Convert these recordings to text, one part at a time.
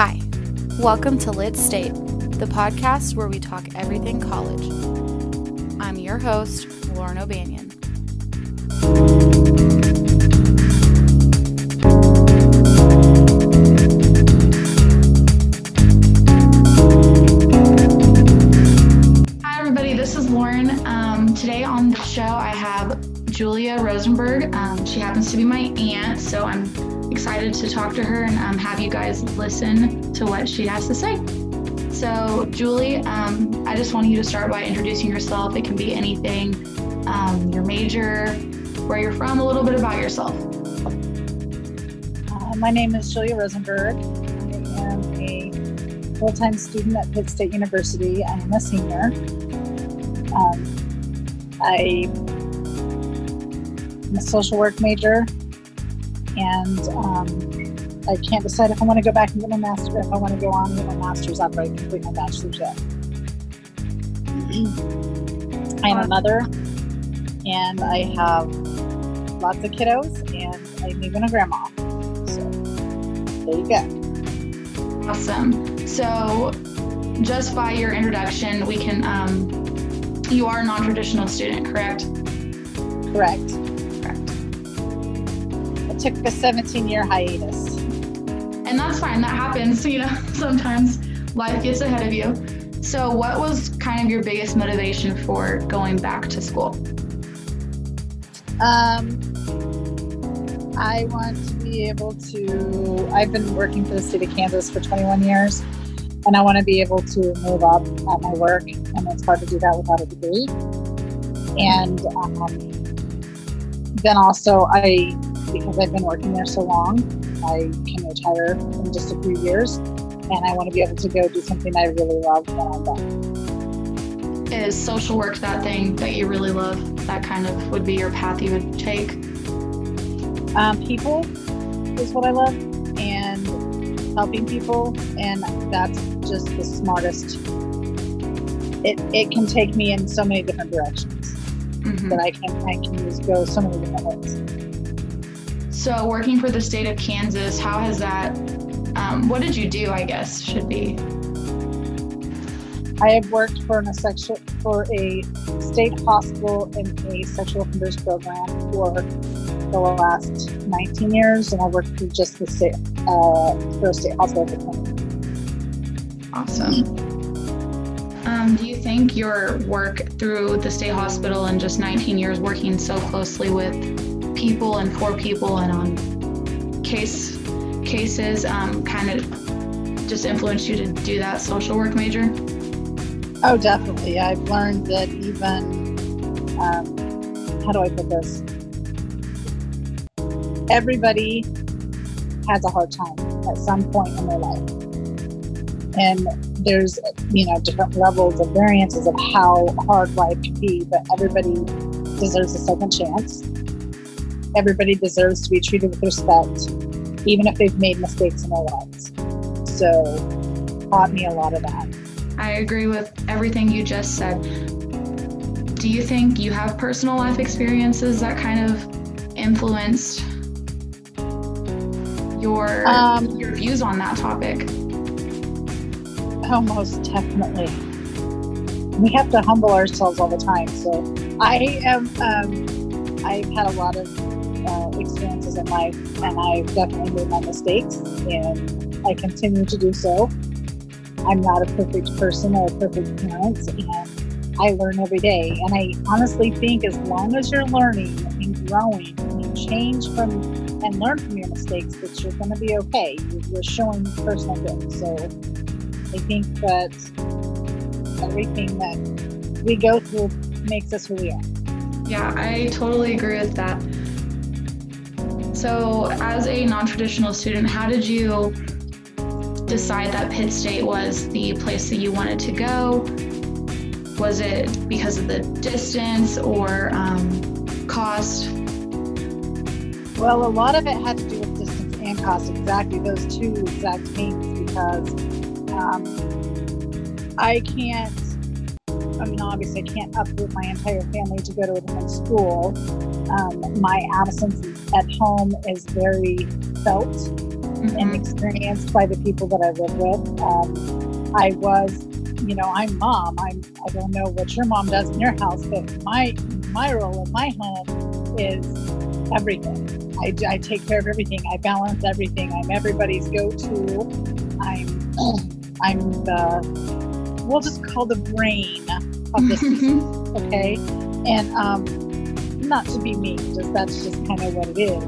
Hi, welcome to Lit State, the podcast where we talk everything college. I'm your host, Lauren O'Banion. Hi, everybody. This is Lauren. Um, today on the show, I have Julia Rosenberg. Um, she happens to be my aunt, so I'm excited to talk to her and um, have you guys listen to what she has to say. So, Julie, um, I just want you to start by introducing yourself. It can be anything, um, your major, where you're from, a little bit about yourself. Uh, my name is Julia Rosenberg. I am a full time student at Pitt State University. I am a senior. Um, I am a social work major, and um, I can't decide if I want to go back and get my master, if I want to go on and get my master's after I complete my bachelor's yet. I am a mother, and I have lots of kiddos, and I'm even a grandma. So there you go. Awesome. So, just by your introduction, we can, um, you are a non traditional student? Correct. Correct. Took a 17 year hiatus. And that's fine. That happens. You know, sometimes life gets ahead of you. So, what was kind of your biggest motivation for going back to school? Um, I want to be able to. I've been working for the state of Kansas for 21 years, and I want to be able to move up at my work, and it's hard to do that without a degree. And um, then also, I because I've been working there so long, I can retire in just a few years, and I want to be able to go do something I really love when I'm done. Is social work that thing that you really love? That kind of would be your path you would take? Um, people is what I love, and helping people, and that's just the smartest. It, it can take me in so many different directions Mhm. that I can I can just go so many different ways. So, working for the state of Kansas, how has that, um, what did you do, I guess, should be? I have worked for a sexual for a state hospital in a sexual offenders program for the last 19 years, and I worked for just the state uh, for a state hospital for 20. Awesome. Um, do you think your work through the state hospital and just 19 years working so closely with people and for people and on case cases um, kind of just influenced you to do that social work major? Oh, definitely. I've learned that even, um, how do I put this? Everybody has a hard time at some point in their life. And there's, you know, different levels of variances of how hard life can be, but everybody deserves a second chance. Everybody deserves to be treated with respect, even if they've made mistakes in their lives. So, taught me a lot of that. I agree with everything you just said. Do you think you have personal life experiences that kind of influenced your Um, your views on that topic? Oh, most definitely. We have to humble ourselves all the time. So I am. Um, I've had a lot of uh, experiences in life, and I've definitely made my mistakes, and I continue to do so. I'm not a perfect person or a perfect parent, and I learn every day. And I honestly think as long as you're learning and growing, and you change from and learn from your mistakes, that you're going to be okay. You're- showing personal growth. So I think that everything that we go through makes us who we are. Yeah, I totally agree with that. So, as a non-traditional student, how did you decide that Pitt State was the place that you wanted to go? Was it because of the distance or um, cost? Well, a lot of it had to do with distance and cost, exactly those two exact things, because um, I can't, I mean, obviously, I can't uproot my entire family to go to a different school. Um, my absence at home is very felt. mm-hmm. and experienced by the people that I live with. Um, I was, you know, I'm mom. I'm. I don't know what your mom does in your house, but my my role in my home is everything. I, I take care of everything. I balance everything. I'm everybody's go-to. I'm I'm the we'll just call the brain of this, okay? And um, not to be mean, just that's just kind of what it is.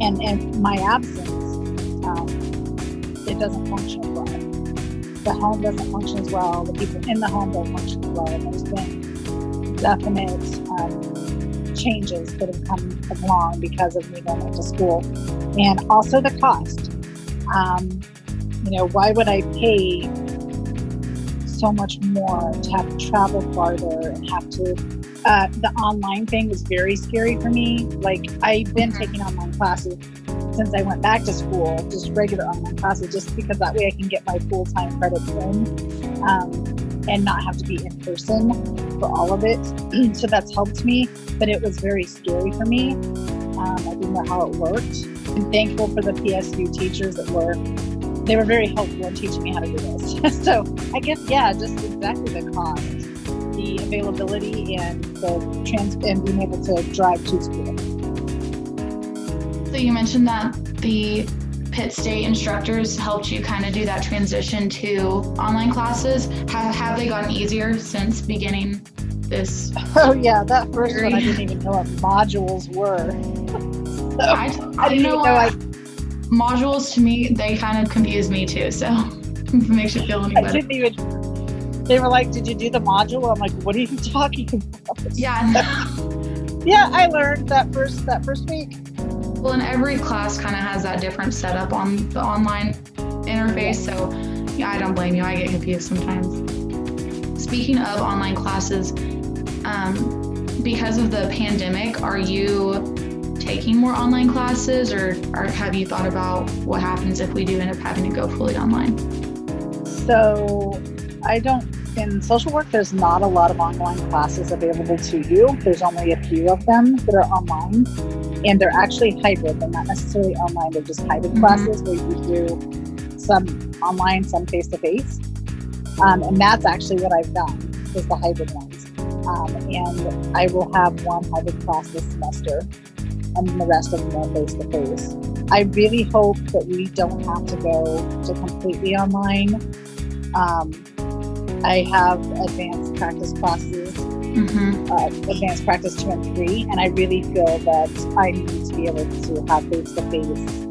And and my absence, um, it doesn't function well. The home doesn't function as well. The people in the home don't function as well. And there's been definite um, changes that have come along because of me going to school, and also the cost. Um, you know, why would I pay so much more to have to travel farther and have to uh, the online thing was very scary for me. Like I've been mm-hmm. taking online classes since I went back to school, just regular online classes, just because that way I can get my full time credits in um, and not have to be in person for all of it. so that's helped me, but it was very scary for me. Um, I didn't know how it worked. I'm thankful for the PSU teachers that were they were very helpful in teaching me how to do this. so I guess yeah, just exactly the cost, the availability, and the trans and being able to drive to school. So you mentioned that the Pitt State instructors helped you kind of do that transition to online classes. Have have they gotten easier since beginning this? Oh yeah, that first one I didn't even know what modules were. so I, I, I didn't know. know I, modules to me they kind of confuse me too so it makes you feel any better. I didn't even they were like did you do the module? I'm like what are you talking about? Yeah. Yeah i learned that first that first week. Well and every class kind of has that different setup on the online interface so yeah i don't blame you. I get confused sometimes. Speaking of online classes um, because of the pandemic are you taking more online classes, or, or have you thought about what happens if we do end up having to go fully online? So, I don't, in social work, there's not a lot of online classes available to you. There's only a few of them that are online, and they're actually hybrid. They're not necessarily online, they're just hybrid mm-hmm. classes where you do some online, some face to face. And that's actually what I've done, is the hybrid ones. Um, and I will have one hybrid class this semester and the rest of them are face to face. I really hope that we don't have to go to completely online. Um, I have advanced practice classes, mm-hmm. uh, advanced practice two and three, and I really feel that I need to be able to have face to face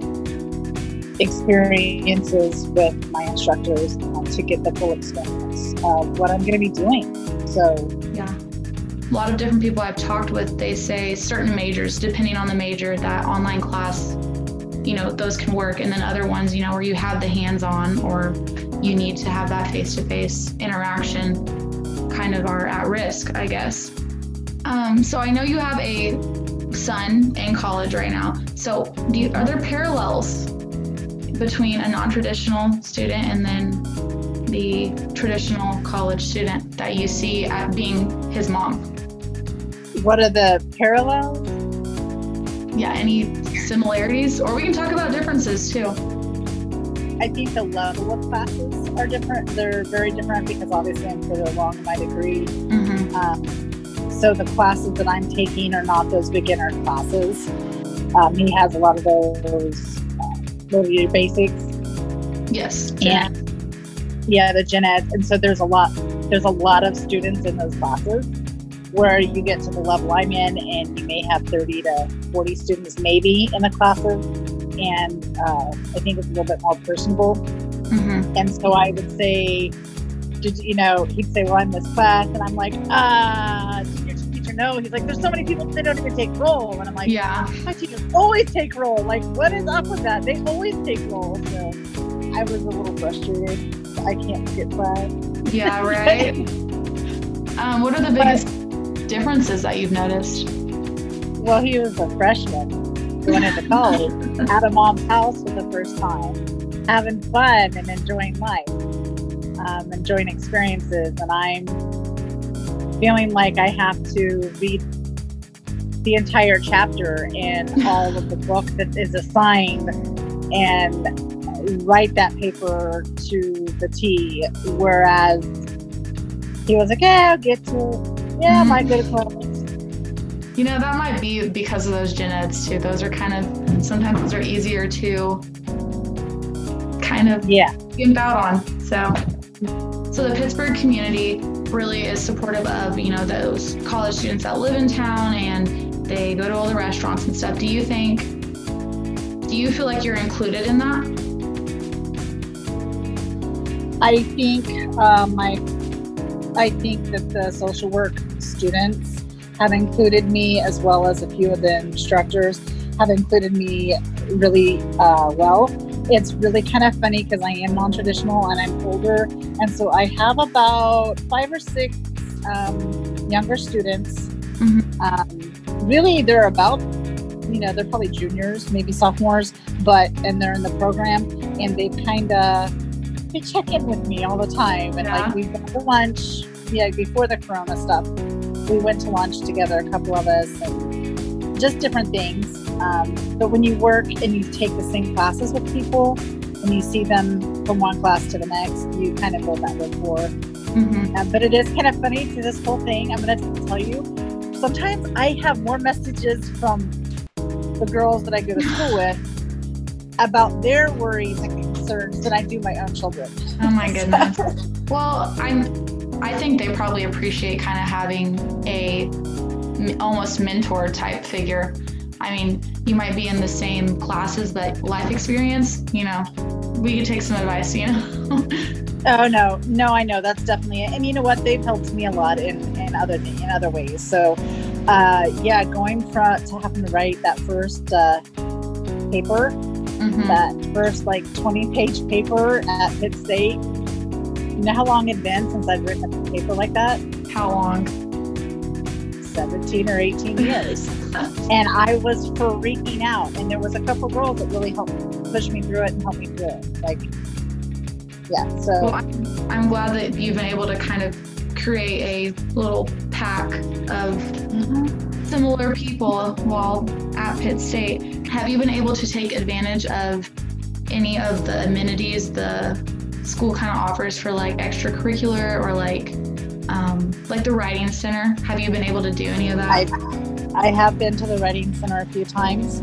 experiences with my instructors um, to get the full experience of what I'm going to be doing. So, yeah a lot of different people I've talked with, they say certain majors, depending on the major, that online class, you know, those can work. And then other ones, you know, where you have the hands on or you need to have that face to face interaction kind of are at risk, I guess. Um, so I know you have a son in college right now. So you, are there parallels between a non traditional student and then the traditional college student that you see at being his mom? what are the parallels? Yeah, any similarities? Or we can talk about differences too. I think the level of classes are different. They're very different because obviously I'm further along in my degree. Mm-hmm. Um, so the classes that I'm taking are not those beginner classes. Um, he has a lot of those uh, basics. Yes. And yeah, the gen ed. And so there's a lot. There's a lot of students in those classes where you get to the level I'm in, and you may have 30 to 40 students maybe in the classes, and uh, I think it's a little bit more personable. Mm-hmm. And so I would say, did you know? He'd say, "Well, I'm this class," and I'm like, "Ah, did your teacher know?" He's like, "There's so many people they don't even take roll," and I'm like, "Yeah, my teachers always take roll. Like, what is up with that? They always take roll." So I was a little frustrated. I can't skip class. Yeah, right. um, what are the biggest but, differences that you've noticed? Well, he was a freshman going into college at a mom's house for the first time, having fun and enjoying life, um, enjoying experiences. And I'm feeling like I have to read the entire chapter in all of the book that is assigned and write that paper to the T. Whereas he was like, "Yeah, I'll get to. Yeah, my good college." You know, that might be because of those gen eds too. Those are kind of sometimes those are easier to kind of Yeah. gimp out on. So, so the Pittsburg community really is supportive of you know those college students that live in town and they go to all the restaurants and stuff. Do you think? Do you feel like you're included in that? I think uh, my, I think that the social work students have included me as well as a few of the instructors have included me really uh, well. It's really kind of funny because I am non-traditional and I'm older, and so I have about five or six um, younger students. Mhm. Um, really, they're about, you know, they're probably juniors, maybe sophomores, but and they're in the program, and they kind of they check in with me all the time, and Yeah. like we go to lunch, yeah, before the Corona stuff, we went to lunch together, a couple of us, and just different things. Um, but when you work and you take the same classes with people, and you see them from one class to the next, you kind of build that rapport. Mm-hmm. Uh, but it is kind of funny through this whole thing. I'm going to tell you, sometimes I have more messages from the girls that I go to school with about their worries and concerns than I do my own children. Oh my goodness. Well, I'm. I think they probably appreciate kind of having a almost mentor type figure. I mean, you might be in the same classes, but life experience, you know, we could take some advice, you know. Oh no, no, I know that's definitely it. And you know what? They've helped me a lot in, in other in other ways. So, uh, yeah, going from to having to write that first uh, paper, Mhm. that first like 20 page paper at Pitt State. You know how long it'd been since I'd written a paper like that? How long? 17 or 18 years. and I was freaking out. And there was a couple girls that really helped push me through it and help me through it. Like, yeah. So Well, I'm, I'm glad that you've been able to kind of create a little pack of Mhm. similar people while at Pitt State. Have you been able to take advantage of any of the amenities the school kind of offers for like extracurricular or like um, like the writing center? Have you been able to do any of that? I I have been to the Writing Center a few times.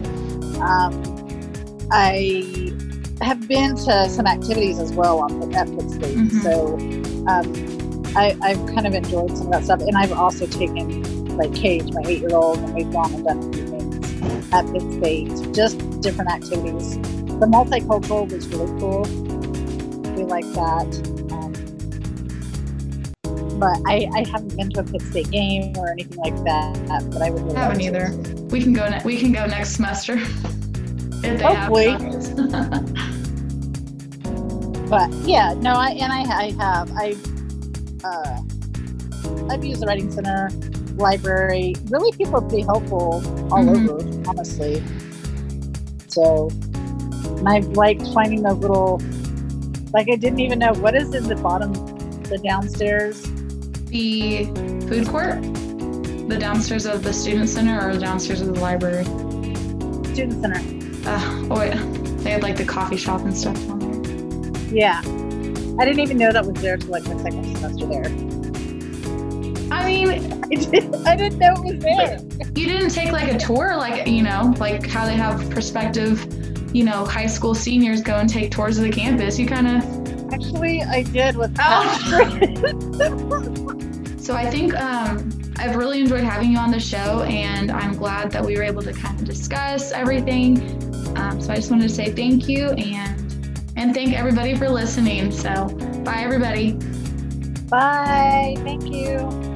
Um, I have been to some activities as well on the at Pitt State. Mhm. So um, I, I've kind of enjoyed some of that stuff. And I've also taken like Cage, my eight year old, and we've gone and done a few things at Pitt State, just different activities. The multicultural was really cool. We like that. Um, but I, I haven't been to a Pitt State game or anything like that. But I would really haven't like to. either. We can go. Ne- we can go next semester. if they Hopefully. have But yeah, no, I and I, I have I uh, I've used the writing center, library. Really, people are pretty helpful all Mhm. over, honestly. So, and I've liked finding those little. Like I didn't even know what is in the bottom, the downstairs. the food court, the downstairs of the student center, or the downstairs of the library. Student center. Uh, oh wait, they had like the coffee shop and stuff on there. Yeah, I didn't even know that was there till like my second semester there. I mean, I didn't, I didn't know it was there. you didn't take like a tour, like you know, like how they have prospective, you know, high school seniors go and take tours of the campus. You kind of. Actually, I did with Oh. So I think um, I've really enjoyed having you on the show, and I'm glad that we were able to kind of discuss everything. Um, so I just wanted to say thank you and and thank everybody for listening. So bye, everybody. Bye. Thank you.